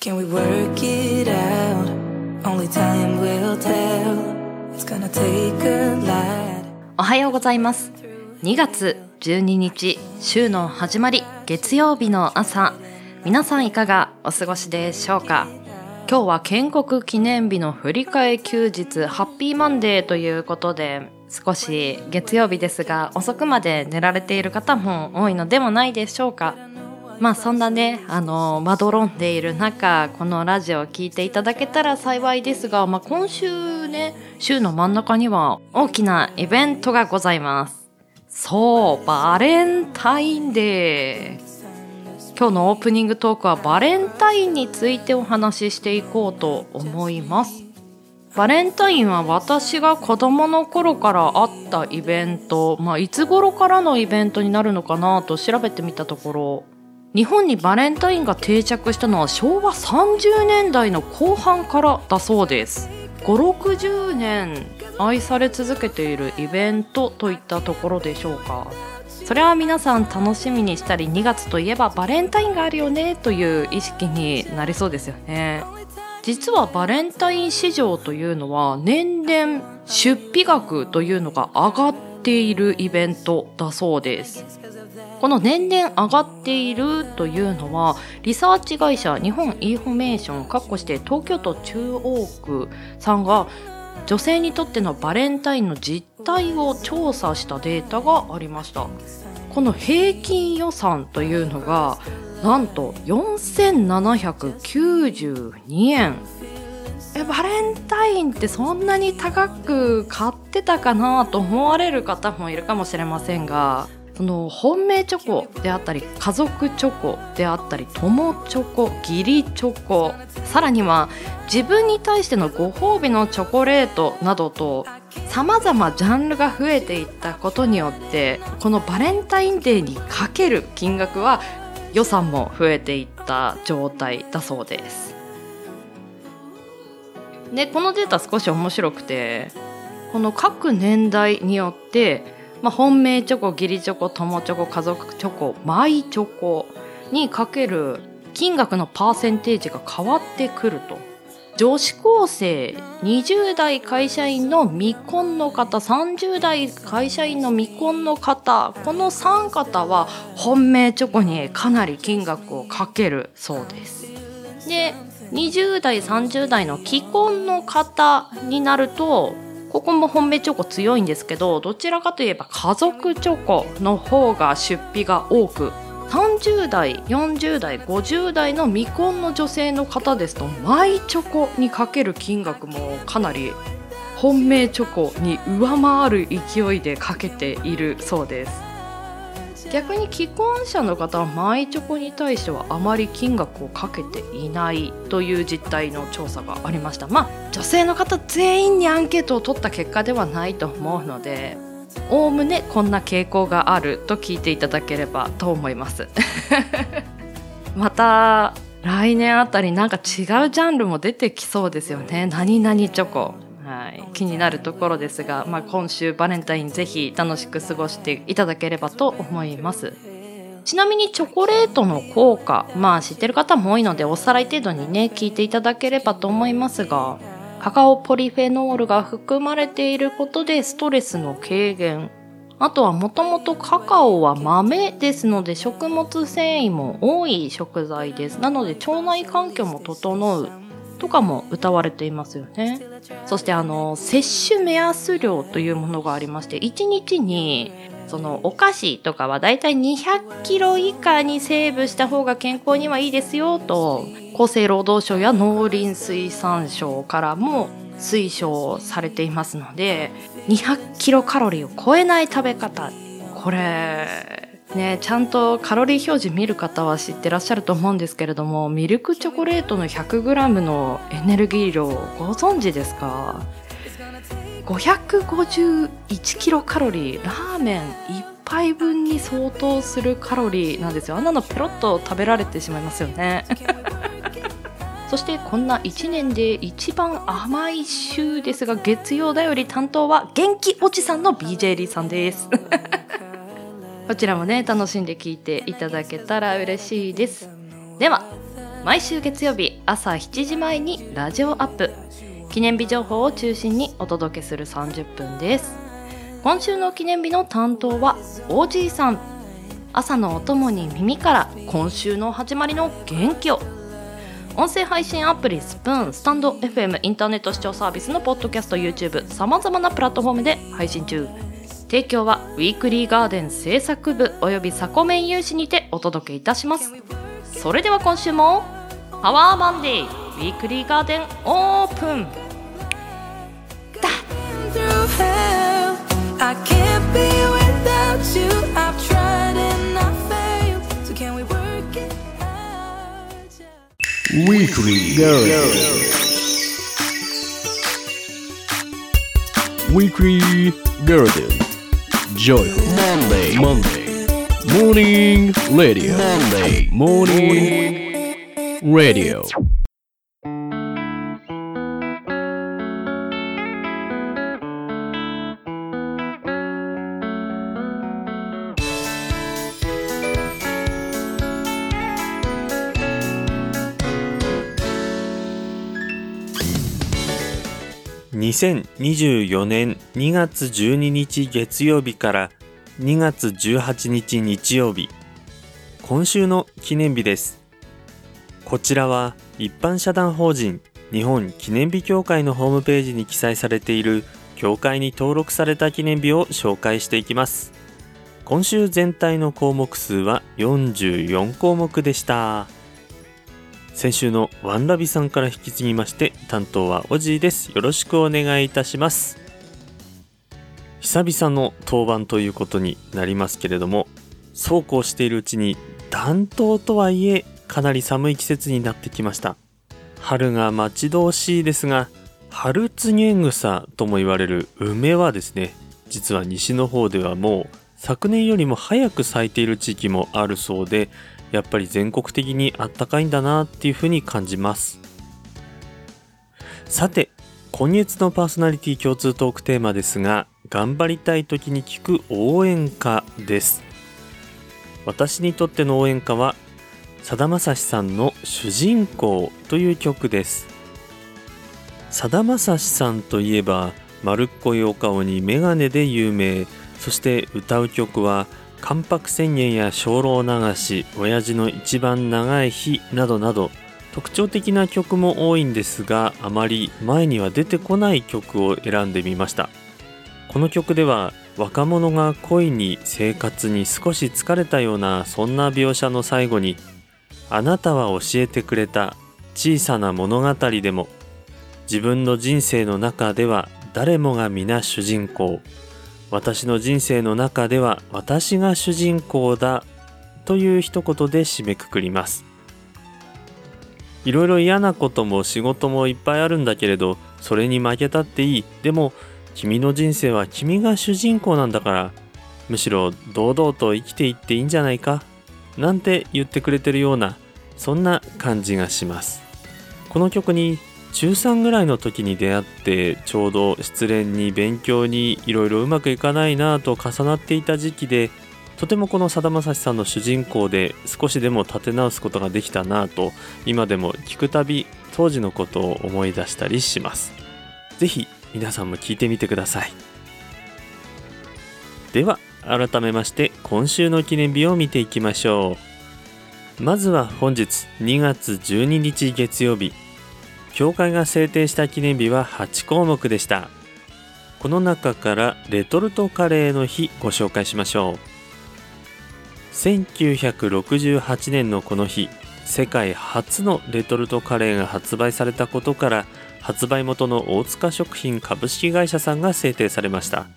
Can we work it out? Only time will tell. It's gonna take a lot. おはようございます2月12日週の始まり月曜日の朝皆さんいかがお過ごしでしょうか？今日は建国記念日の振り替え休日ハッピーマンデーということで少し月曜日ですが遅くまで寝られている方も多いのではないでしょうか？まあそんなねあのまどろんでいる中このラジオを聴いていただけたら幸いですが、まあ、今週ね週の真ん中には大きなイベントがございます。そうバレンタインデー。今日のオープニングトークはバレンタインについてお話ししていこうと思います。バレンタインは私が子供の頃からあったイベント、まあ、いつ頃からのイベントになるのかなと調べてみたところ日本にバレンタインが定着したのは昭和30年代の後半からだそうです。560年愛され続けているイベントといったところでしょうか。それは皆さん楽しみにしたり2月といえばバレンタインがあるよねという意識になりそうですよね。実はバレンタイン市場というのは年々出費額というのが上がっているイベントだそうです。この年々上がっているというのはリサーチ会社日本インフォメーションかっこして東京都中央区さんが女性にとってのバレンタインの実態を調査したデータがありました。この平均予算というのがなんと4792円。えバレンタインってそんなに高く買ってたかなと思われる方もいるかもしれませんがその本命チョコであったり家族チョコであったり友チョコ義理チョコさらには自分に対してのご褒美のチョコレートなどとさまざまジャンルが増えていったことによってこのバレンタインデーにかける金額は予算も増えていった状態だそうです。でこのデータ少し面白くてこの各年代によってまあ、本命チョコ義理チョコ友チョコ家族チョコマイチョコにかける金額のパーセンテージが変わってくると。女子高生20代会社員の未婚の方30代会社員の未婚の方この3方は本命チョコにかなり金額をかけるそうです。で20代30代の既婚の方になるとここも本命チョコ強いんですけどどちらかといえば家族チョコの方が出費が多く30代40代50代の未婚の女性の方ですとマイチョコにかける金額もかなり本命チョコに上回る勢いでかけているそうです。逆に既婚者の方はマイチョコに対してはあまり金額をかけていないという実態の調査がありました。まあ女性の方全員にアンケートを取った結果ではないと思うのでおおむねこんな傾向があると聞いていただければと思います。また来年あたりなんか違うジャンルも出てきそうですよね。何々チョコ。い、気になるところですが、まあ、今週バレンタインぜひ楽しく過ごしていただければと思います。ちなみにチョコレートの効果まあ知ってる方も多いのでおさらい程度にね聞いていただければと思いますがカカオポリフェノールが含まれていることでストレスの軽減あとはもともとカカオは豆ですので食物繊維も多い食材です。なので腸内環境も整う。とかも歌われていますよね。そしてあの摂取目安量というものがありまして1日にそのお菓子とかはだいたい200キロ以下にセーブした方が健康にはいいですよと厚生労働省や農林水産省からも推奨されていますので200キロカロリーを超えない食べ方これね、ちゃんとカロリー表示見る方は知ってらっしゃると思うんですけれどもミルクチョコレートの 100g のエネルギー量ご存知ですか？551キロカロリーラーメン1杯分に相当するカロリーなんですよ。あんなのペロッと食べられてしまいますよね。そしてこんな1年で一番甘い週ですが月曜だより担当は元気おじさんの BJ リーさんです。こちらもね楽しんで聞いていただけたら嬉しいです。では毎週月曜日朝7時前にラジオアップ。記念日情報を中心にお届けする30分です。今週の記念日の担当はおじいさん。朝のお供に耳から今週の始まりの元気を。音声配信アプリスプーンスタンド FM インターネット視聴サービスのポッドキャスト YouTube さまざまなプラットフォームで配信中。提供はウィークリーガーデン製作部およびサコメン有志にてお届けいたします。それでは今週もパワーマンデーウィークリーガーデンオープン。ウィークリーガーデン。Joyful Monday. Monday. Morning Radio. Monday. Morning Radio. 2024年2月12日月曜日から2月18日日曜日今週の記念日です。こちらは一般社団法人日本記念日協会のホームページに記載されている協会に登録された記念日を紹介していきます。今週全体の項目数は44項目でした。先週のワンラビさんから引き継ぎまして担当はオジーです。よろしくお願いいたします。久々の当番ということになりますけれどもそうこうしているうちに暖冬とはいえかなり寒い季節になってきました。春が待ち遠しいですが春ツゲ草とも言われる梅はですね実は西の方ではもう昨年よりも早く咲いている地域もあるそうでやっぱり全国的にあったかいんだなっていうふうに感じます。さて今月のパーソナリティ共通トークテーマですが頑張りたい時に聞く応援歌です。私にとっての応援歌はさだまさしさんの主人公という曲です。さだまさしさんといえば丸っこいお顔にメガネで有名。そして歌う曲は関白宣言や精霊流し親父の一番長い日などなど特徴的な曲も多いんですがあまり前には出てこない曲を選んでみました。この曲では若者が恋に生活に少し疲れたようなそんな描写の最後に「あなたは教えてくれた小さな物語でも自分の人生の中では誰もが皆主人公。私の人生の中では私が主人公だという一言で締めくくります。いろいろ嫌なことも仕事もいっぱいあるんだけれどそれに負けたっていい。でも君の人生は君が主人公なんだからむしろ堂々と生きていっていいんじゃないかなんて言ってくれてるようなそんな感じがします。この曲に中3ぐらいの時に出会ってちょうど失恋に勉強にいろいろうまくいかないなぁと重なっていた時期でとてもこのさだまさしさんの主人公で少しでも立て直すことができたなぁと今でも聞くたび当時のことを思い出したりします。是非皆さんも聞いてみてください。では改めまして今週の記念日を見ていきましょう。まずは本日2月12日月曜日。教会が制定した記念日は8項目でした。この中からレトルトカレーの日ご紹介しましょう。1968年のこの日世界初のレトルトカレーが発売されたことから発売元の大塚食品株式会社さんが制定されました。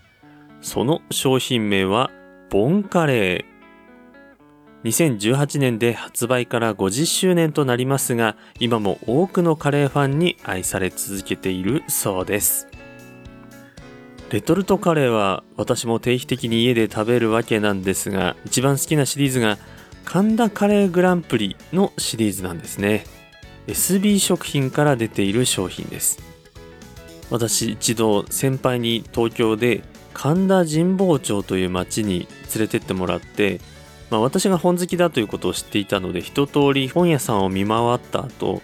その商品名はボンカレー。2018年で発売から50周年となりますが今も多くのカレーファンに愛され続けているそうです。レトルトカレーは私も定期的に家で食べるわけなんですが一番好きなシリーズが神田カレーグランプリのシリーズなんですね。SB 食品から出ている商品です。私一度先輩に東京で神田神保町という町に連れてってもらってまあ、私が本好きだということを知っていたので一通り本屋さんを見回った後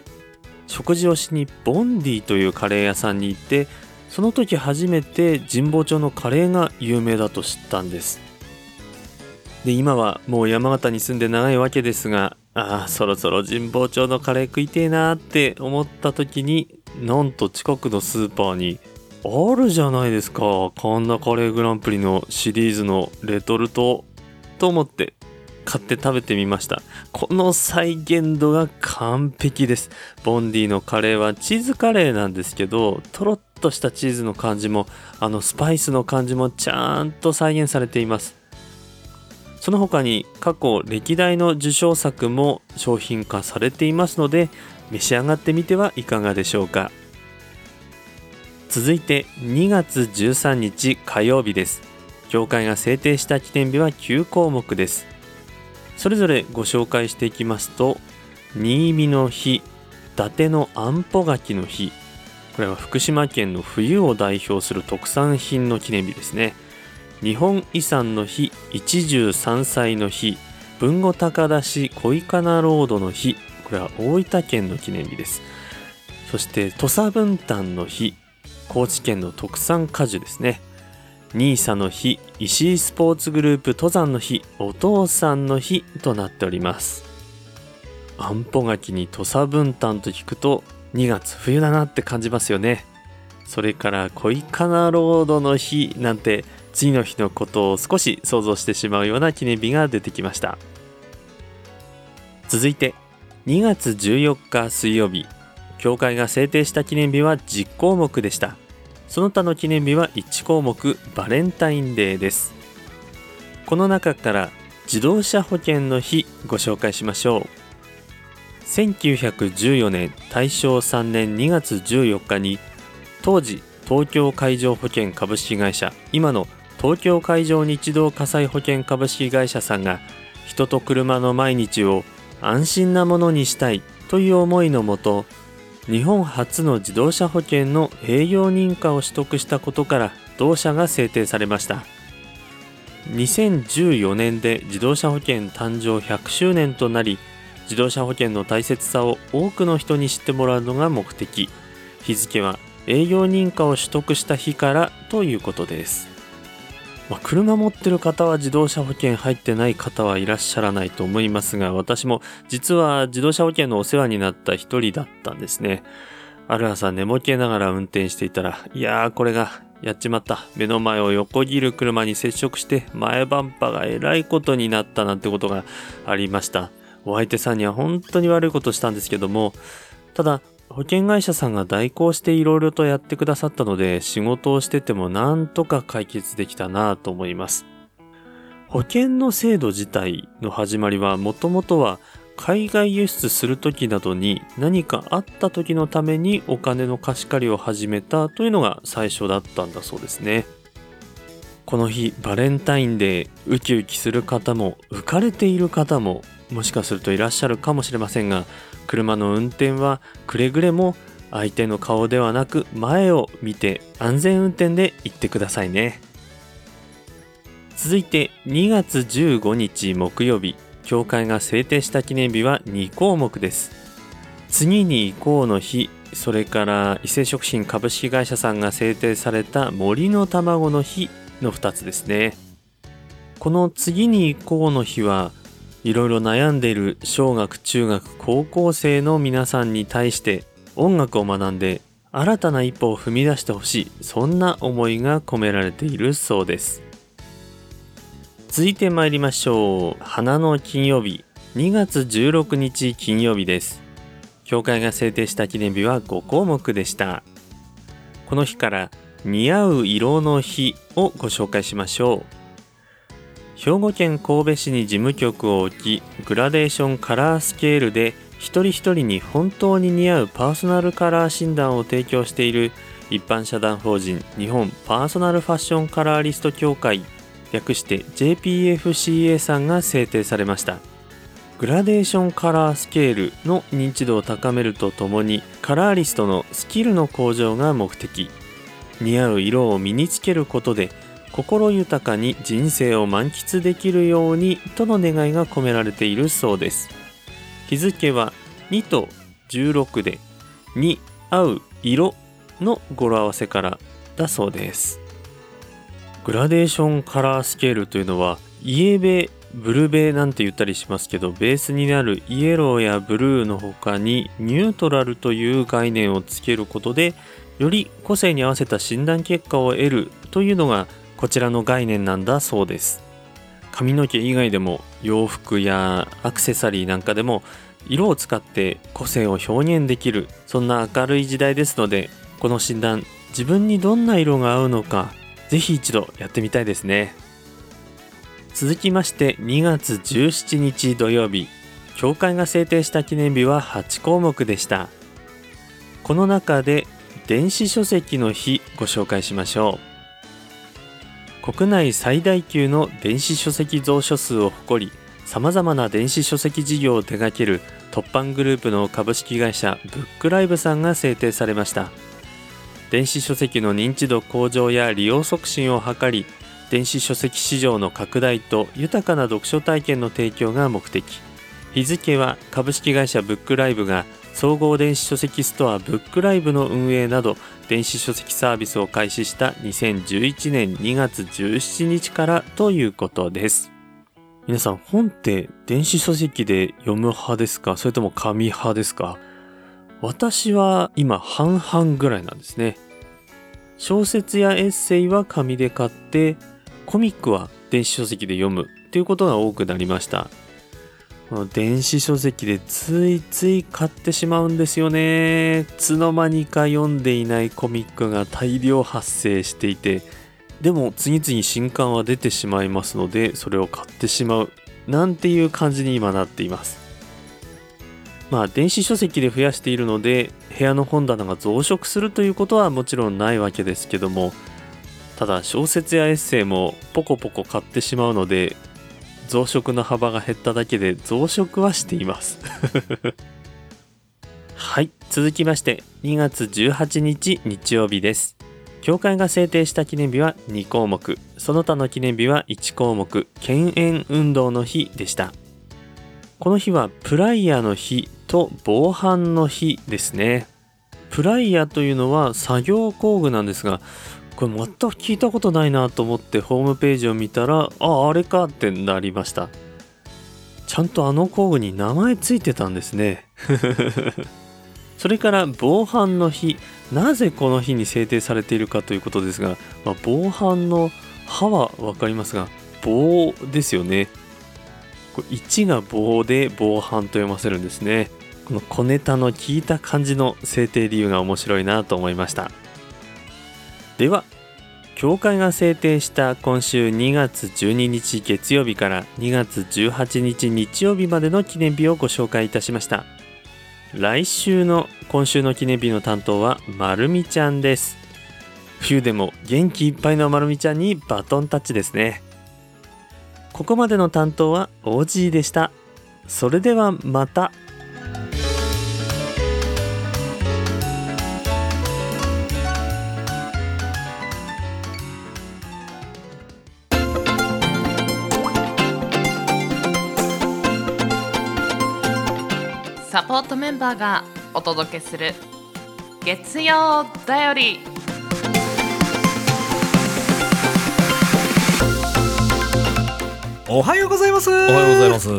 食事をしにボンディというカレー屋さんに行ってその時初めて神保町のカレーが有名だと知ったんです。で今はもう山形に住んで長いわけですがああそろそろ神保町のカレー食いてえなーって思った時になんと近くのスーパーにあるじゃないですかこんなカレーグランプリのシリーズのレトルトと思って。買って食べてみました。この再現度が完璧です。ボンディのカレーはチーズカレーなんですけどとろっとしたチーズの感じもあのスパイスの感じもちゃんと再現されています。その他に過去歴代の受賞作も商品化されていますので召し上がってみてはいかがでしょうか。続いて2月13日火曜日です。協会が制定した記念日は9項目です。それぞれご紹介していきますと新見の日伊達のあんぽ柿の日。これは福島県の冬を代表する特産品の記念日ですね。日本遺産の日一汁三菜の日。豊後高田市恋かなロードの日。これは大分県の記念日です。そして土佐文旦の日。高知県の特産果樹ですね。ニーサの日石井スポーツグループ登山の日お父さんの日となっております。あんぽ柿に土佐文旦と聞くと2月冬だなって感じますよね。それから恋かなロードの日なんて次の日のことを少し想像してしまうような記念日が出てきました。続いて2月14日水曜日。協会が制定した記念日は10項目でした。その他の記念日は1項目バレンタインデーです。この中から自動車保険の日ご紹介しましょう。1914年大正3年2月14日に当時東京海上保険株式会社今の東京海上日動火災保険株式会社さんが人と車の毎日を安心なものにしたいという思いのもと日本初の自動車保険の営業認可を取得したことから同社が制定されました。2014年で自動車保険誕生100周年となり自動車保険の大切さを多くの人に知ってもらうのが目的。日付は営業認可を取得した日からということです、まあ、車持ってる方は自動車保険入ってない方はいらっしゃらないと思いますが私も実は自動車保険のお世話になった一人だったんですね。ある朝寝ぼけながら運転していたらいやーこれがやっちまった。目の前を横切る車に接触して前バンパがえらいことになったなんてことがありました。お相手さんには本当に悪いことしたんですけどもただ保険会社さんが代行していろいろとやってくださったので仕事をしててもなんとか解決できたなと思います。保険の制度自体の始まりはもともとは海外輸出する時などに何かあった時のためにお金の貸し借りを始めたというのが最初だったんだそうですね。この日バレンタインデーウキウキする方も浮かれている方ももしかするといらっしゃるかもしれませんが車の運転はくれぐれも相手の顔ではなく前を見て安全運転で行ってくださいね。続いて2月15日木曜日協会が制定した記念日は2項目です。次に行こうの日それから伊勢食品株式会社さんが制定された森の卵の日の2つですね。この次に行こうの日はいろいろ悩んでいる小学中学高校生の皆さんに対して音楽を学んで新たな一歩を踏み出してほしいそんな思いが込められているそうです。続いて参りましょう。花の金曜日2月16日金曜日です。協会が制定した記念日は5項目でした。この日から似合う色の日をご紹介しましょう。兵庫県神戸市に事務局を置きグラデーションカラースケールで一人一人に本当に似合うパーソナルカラー診断を提供している一般社団法人日本パーソナルファッションカラーリスト協会略して JPFCA さんが制定されました。グラデーションカラースケールの認知度を高めるとともにカラーリストのスキルの向上が目的。似合う色を身につけることで心豊かに人生を満喫できるようにとの願いが込められているそうです。日付は2と16でに合う色の語呂合わせからだそうです。グラデーションカラースケールというのはイエベブルベなんて言ったりしますけどベースになるイエローやブルーの他にニュートラルという概念をつけることでより個性に合わせた診断結果を得るというのがこちらの概念なんだそうです。髪の毛以外でも洋服やアクセサリーなんかでも色を使って個性を表現できるそんな明るい時代ですのでこの診断自分にどんな色が合うのかぜひ一度やってみたいですね。続きまして2月17日土曜日教会が制定した記念日は8項目でした。この中で電子書籍の日ご紹介しましょう。国内最大級の電子書籍蔵書数を誇りさまざまな電子書籍事業を手掛ける突版グループの株式会社ブックライブさんが制定されました。電子書籍の認知度向上や利用促進を図り電子書籍市場の拡大と豊かな読書体験の提供が目的。日付は株式会社ブックライブが総合電子書籍ストアブックライブの運営など電子書籍サービスを開始した2011年2月17日からということです。皆さん本って電子書籍で読む派ですか？それとも紙派ですか？私は今半々ぐらいなんですね。小説やエッセイは紙で買ってコミックは電子書籍で読むっていうことが多くなりました。この電子書籍でついつい買ってしまうんですよね。いつの間にか読んでいないコミックが大量発生していてでも次々新刊は出てしまいますのでそれを買ってしまう。なんていう感じに今なっています。まあ電子書籍で増やしているので部屋の本棚が増殖するということはもちろんないわけですけどもただ小説やエッセイもポコポコ買ってしまうので増殖の幅が減っただけで増殖はしています。はい続きまして2月18日日曜日です。教会が制定した記念日は2項目。その他の記念日は1項目犬猿運動の日でした。この日はプライヤーの日と防犯の日ですね。プライヤーというのは作業工具なんですがこれ全く聞いたことないなと思ってホームページを見たらああれかってなりました。ちゃんとあの工具に名前ついてたんですね。それから防犯の日なぜこの日に制定されているかということですが、まあ、防犯の「歯は分かりますが棒ですよね。これ1が棒で防犯と読ませるんですね。この小ネタの聞いた感じの制定理由が面白いなと思いました。では教会が制定した今週2月12日月曜日から2月18日日曜日までの記念日をご紹介いたしました。来週の今週の記念日の担当はまるみちゃんです。冬でも元気いっぱいのまるみちゃんにバトンタッチですね。ここまでの担当は OG でした。それではまた。サポートメンバーがお届けする月曜だより。おはようございます。おおはようございます。ウ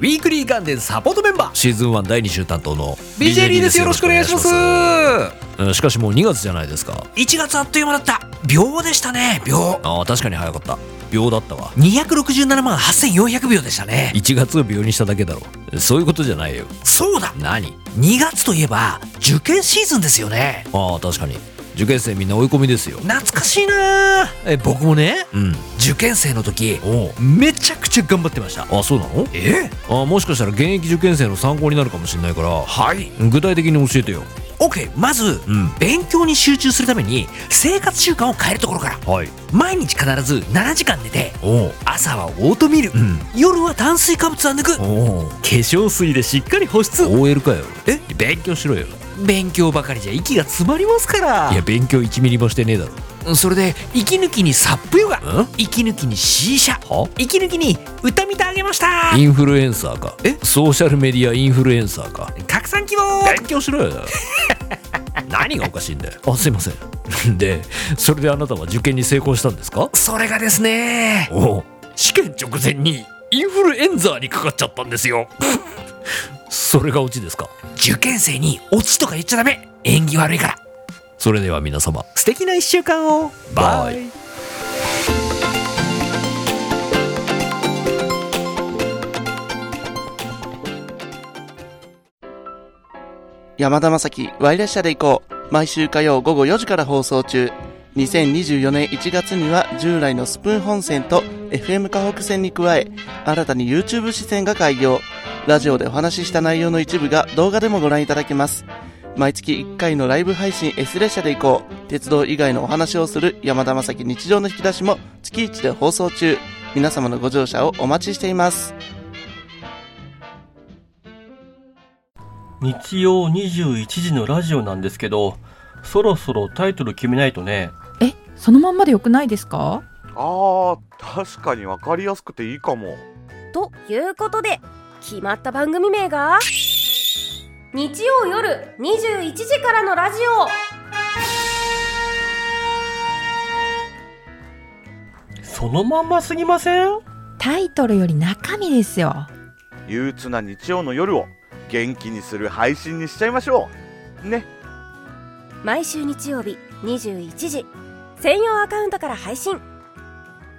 ィークリーガンデンサポートメンバー。シーズン1第2週担当の BJ リーです。よろしくお願いします。うんしかしもう2月じゃないですか。1月あっという間だった。秒でしたね。秒。ああ確かに早かった。秒だったわ。267万8400秒でしたね。1月を秒にしただけだろそういうことじゃないよ。そうだ。何？2月といえば受験シーズンですよね。ああ確かに。受験生みんな追い込みですよ。懐かしいな。え僕もねうん。受験生の時めちゃくちゃ頑張ってました。あそうなの？え？あもしかしたら現役受験生の参考になるかもしれないから。はい。具体的に教えてよ OK まず、うん。勉強に集中するために生活習慣を変えるところから。はい。毎日必ず7時間寝て朝はオートミール、うん。夜は炭水化物は抜く。化粧水でしっかり保湿。OL かよ。え？勉強しろよ。勉強ばかりじゃ息が詰まりますから。いや勉強1ミリもしてねえだろそれで息抜きにサップヨガ。ん？息抜きに C 社は？息抜きに歌見てあげました。インフルエンサーか？え？ソーシャルメディアインフルエンサーか？拡散希望。勉強しろよ何がおかしいんだよ？あすいません。でそれであなたは受験に成功したんですか？それがですね。おう。試験直前にインフルエンザにかかっちゃったんですよ。それがオチですか？受験生にオチとか言っちゃダメ。縁起悪いからそれでは皆様素敵な一週間をバイ山田正樹、ワイ列車で行こう。毎週火曜午後4時から放送中。2024年1月には従来のスプーン本線と FM 河北線に加え、新たに YouTube 支線が開業。ラジオでお話しした内容の一部が動画でもご覧いただけます。毎月1回のライブ配信 S 列車で行こう。鉄道以外のお話をする山田正樹日常の引き出しも月1で放送中。皆様のご乗車をお待ちしています。日曜21時のラジオなんですけど、そろそろタイトル決めないとね。えそのまんまでよくないですか？あー確かに分かりやすくていいかもということで決まった番組名が？日曜夜21時からのラジそのまんますぎません？タイトルより中身ですよ。憂鬱な日曜の夜を元気にする配信にしちゃいましょう。ね。オ毎週日曜日21時専用アカウントから配信。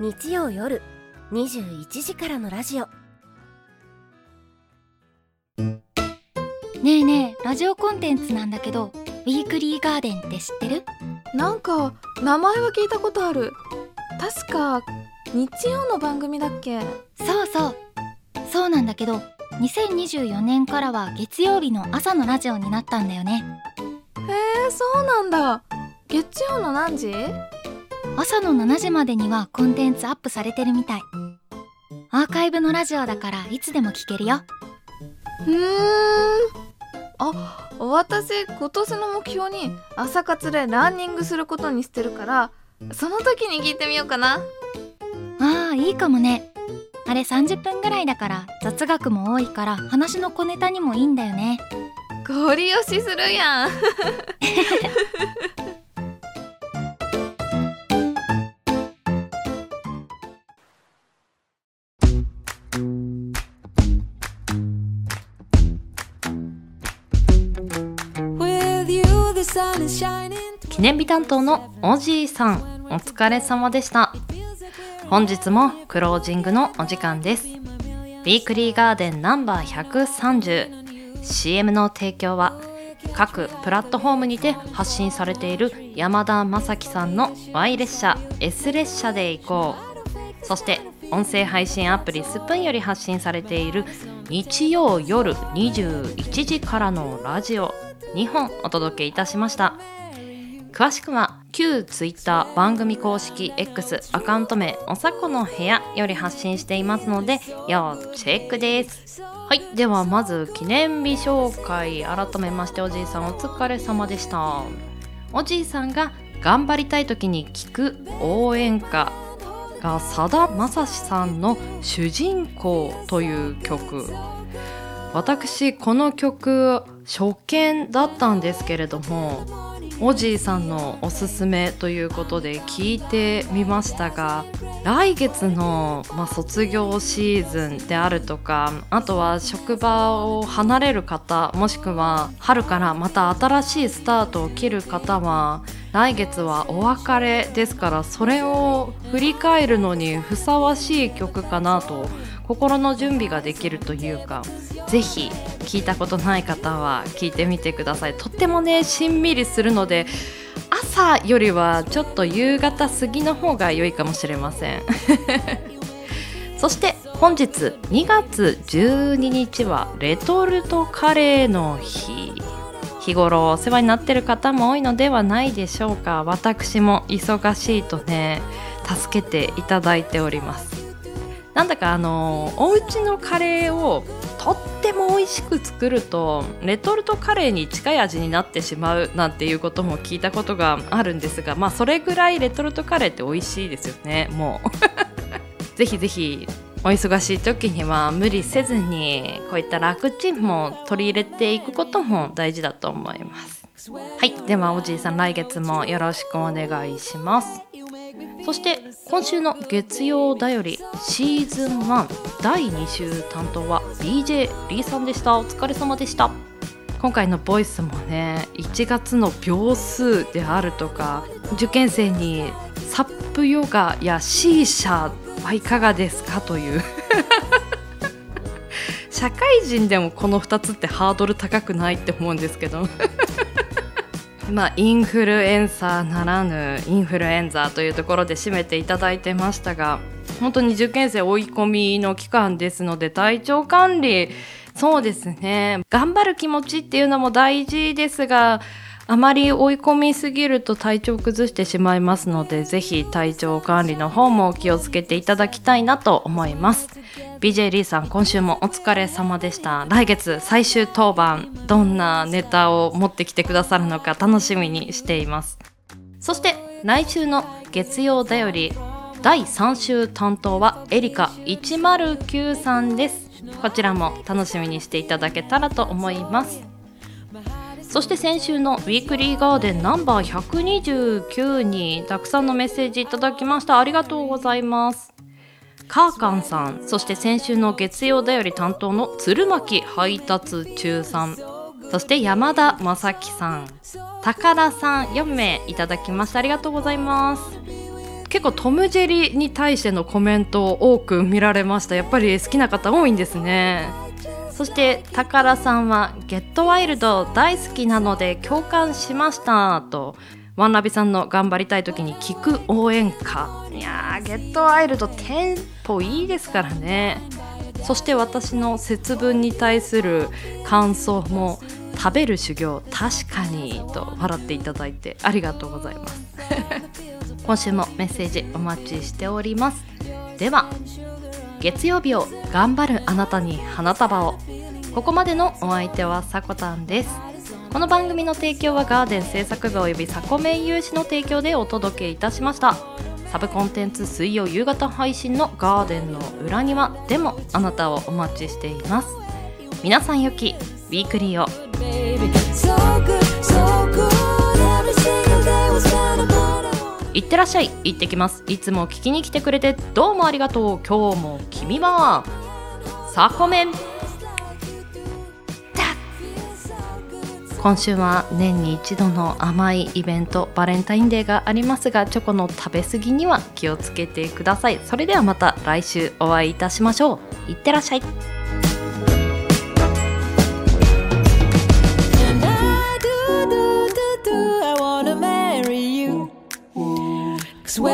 日曜夜21時からのラジオねえねえラジオコンテンツなんだけどウィークリーガーデンって知ってる？なんか名前は聞いたことある。確か日曜の番組だっけ？そうそう。そうなんだけど2024年からは月曜日の朝のラジオになったんだよね。へえそうなんだ。月曜の何時？朝の7時までにはコンテンツアップされてるみたい。アーカイブのラジオだからいつでも聞けるよ。うーんあ私今年の目標に朝活でランニングすることにしてるからその時に聞いてみようかな。ああいいかもね。あれ30分ぐらいだから雑学も多いから話の小ネタにもいいんだよね。ゴリ押しするやん 記念日担当のおじいさんお疲れ様でした。本日もクロージングのお時間です。ウィークリーガーデンナンバー 130CM の提供は各プラットフォームにて発信されている山田正樹さんの Y 列車 S 列車で行こう。そして音声配信アプリスプーンより発信されている日曜夜21時からのラジオ。2本お届けいたしました。詳しくは旧 Twitter 番組公式 X アカウント名おさこの部屋より発信していますので要チェックです。はいではまず記念日紹介改めましておじいさんお疲れ様でした。おじいさんが頑張りたい時に聞く応援歌。がさだまさしさんの「主人公」という曲。私この曲初見だったんですけれどもおじいさんのおすすめということで聞いてみましたが来月の、まあ、卒業シーズンであるとかあとは職場を離れる方もしくは春からまた新しいスタートを切る方は来月はお別れですからそれを振り返るのにふさわしい曲かなと心の準備ができるというかぜひ聞いたことない方は聞いてみてください。とってもねしんみりするので朝よりはちょっと夕方過ぎの方が良いかもしれません。そして本日2月12日はレトルトカレーの日。日頃お世話になってる方も多いのではないでしょうか。私も忙しいとね助けていただいております。なんだかあのお家のカレーをとっても美味しく作るとレトルトカレーに近い味になってしまうなんていうことも聞いたことがあるんですがまあそれぐらいレトルトカレーって美味しいですよねもう。ぜひぜひお忙しい時には無理せずにこういった楽ちんも取り入れていくことも大事だと思います。はい。ではおじいさん来月もよろしくお願いします。そして今週の月曜だよりシーズン1第2週担当は BJ リーさんでした。お疲れ様でした。今回のボイスもね1月の秒数であるとか受験生にサップヨガや C 社はいかがですか？という。社会人でもこの2つってハードル高くないって思うんですけど。まあインフルエンサーならぬインフルエンザーというところで締めていただいてましたが本当に受験生追い込みの期間ですので体調管理そうですね。頑張る気持ちっていうのも大事ですがあまり追い込みすぎると体調崩してしまいますのでぜひ体調管理の方も気をつけていただきたいなと思います。BJ リーさん今週もお疲れ様でした。来月最終当番どんなネタを持ってきてくださるのか楽しみにしています。そして来週の月曜だより第3週担当はエリカ109さんです。こちらも楽しみにしていただけたらと思います。そして先週のウィークリーガーデンナンバー129にたくさんのメッセージいただきました。ありがとうございます。カーカンさんそして先週の月曜だより担当の鶴巻配達中さん。そして山田正樹さん高田さん4名いただきました。ありがとうございます。結構トム・ジェリに対してのコメントを多く見られました。やっぱり好きな方多いんですね。そして高田さんは「ゲットワイルド大好きなので共感しました」とワンラビさんの頑張りたい時に聞く応援歌。いやーゲットワイルドテンポいいですからね。そして私の節分に対する感想も食べる修行確かにと笑っていただいてありがとうございます。今週もメッセージお待ちしております。では。月曜日を頑張るあなたに花束を。ここまでのお相手はさこたんです。この番組の提供はガーデン制作部およびサコメン有志の提供でお届けいたしました。サブコンテンツ水曜夕方配信のガーデンの裏庭でもあなたをお待ちしています。皆さんよきウィークリーを。いってらっしゃい。行ってきます。いつも聞きに来てくれてどうもありがとう。今日も君はサコメン今週は年に一度の甘いイベントバレンタインデーがありますがチョコの食べ過ぎには気をつけてください。それではまた来週お会いいたしましょう。いってらっしゃい。